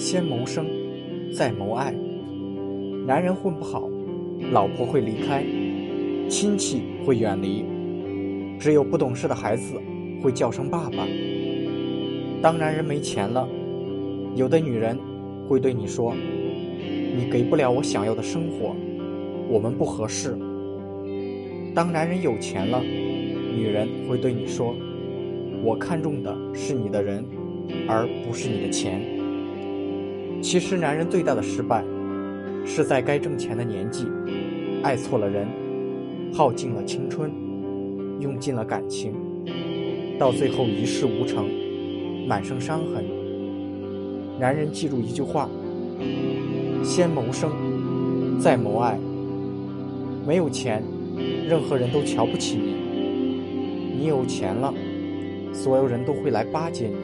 先谋生，再谋爱。男人混不好，老婆会离开，亲戚会远离，只有不懂事的孩子会叫声爸爸。当男人没钱了，有的女人会对你说：“你给不了我想要的生活，我们不合适。”当男人有钱了，女人会对你说：“我看中的是你的人，而不是你的钱。”其实，男人最大的失败，是在该挣钱的年纪，爱错了人，耗尽了青春，用尽了感情，到最后一事无成，满身伤痕。男人记住一句话：先谋生，再谋爱。没有钱。任何人都瞧不起你，你有钱了，所有人都会来巴结你。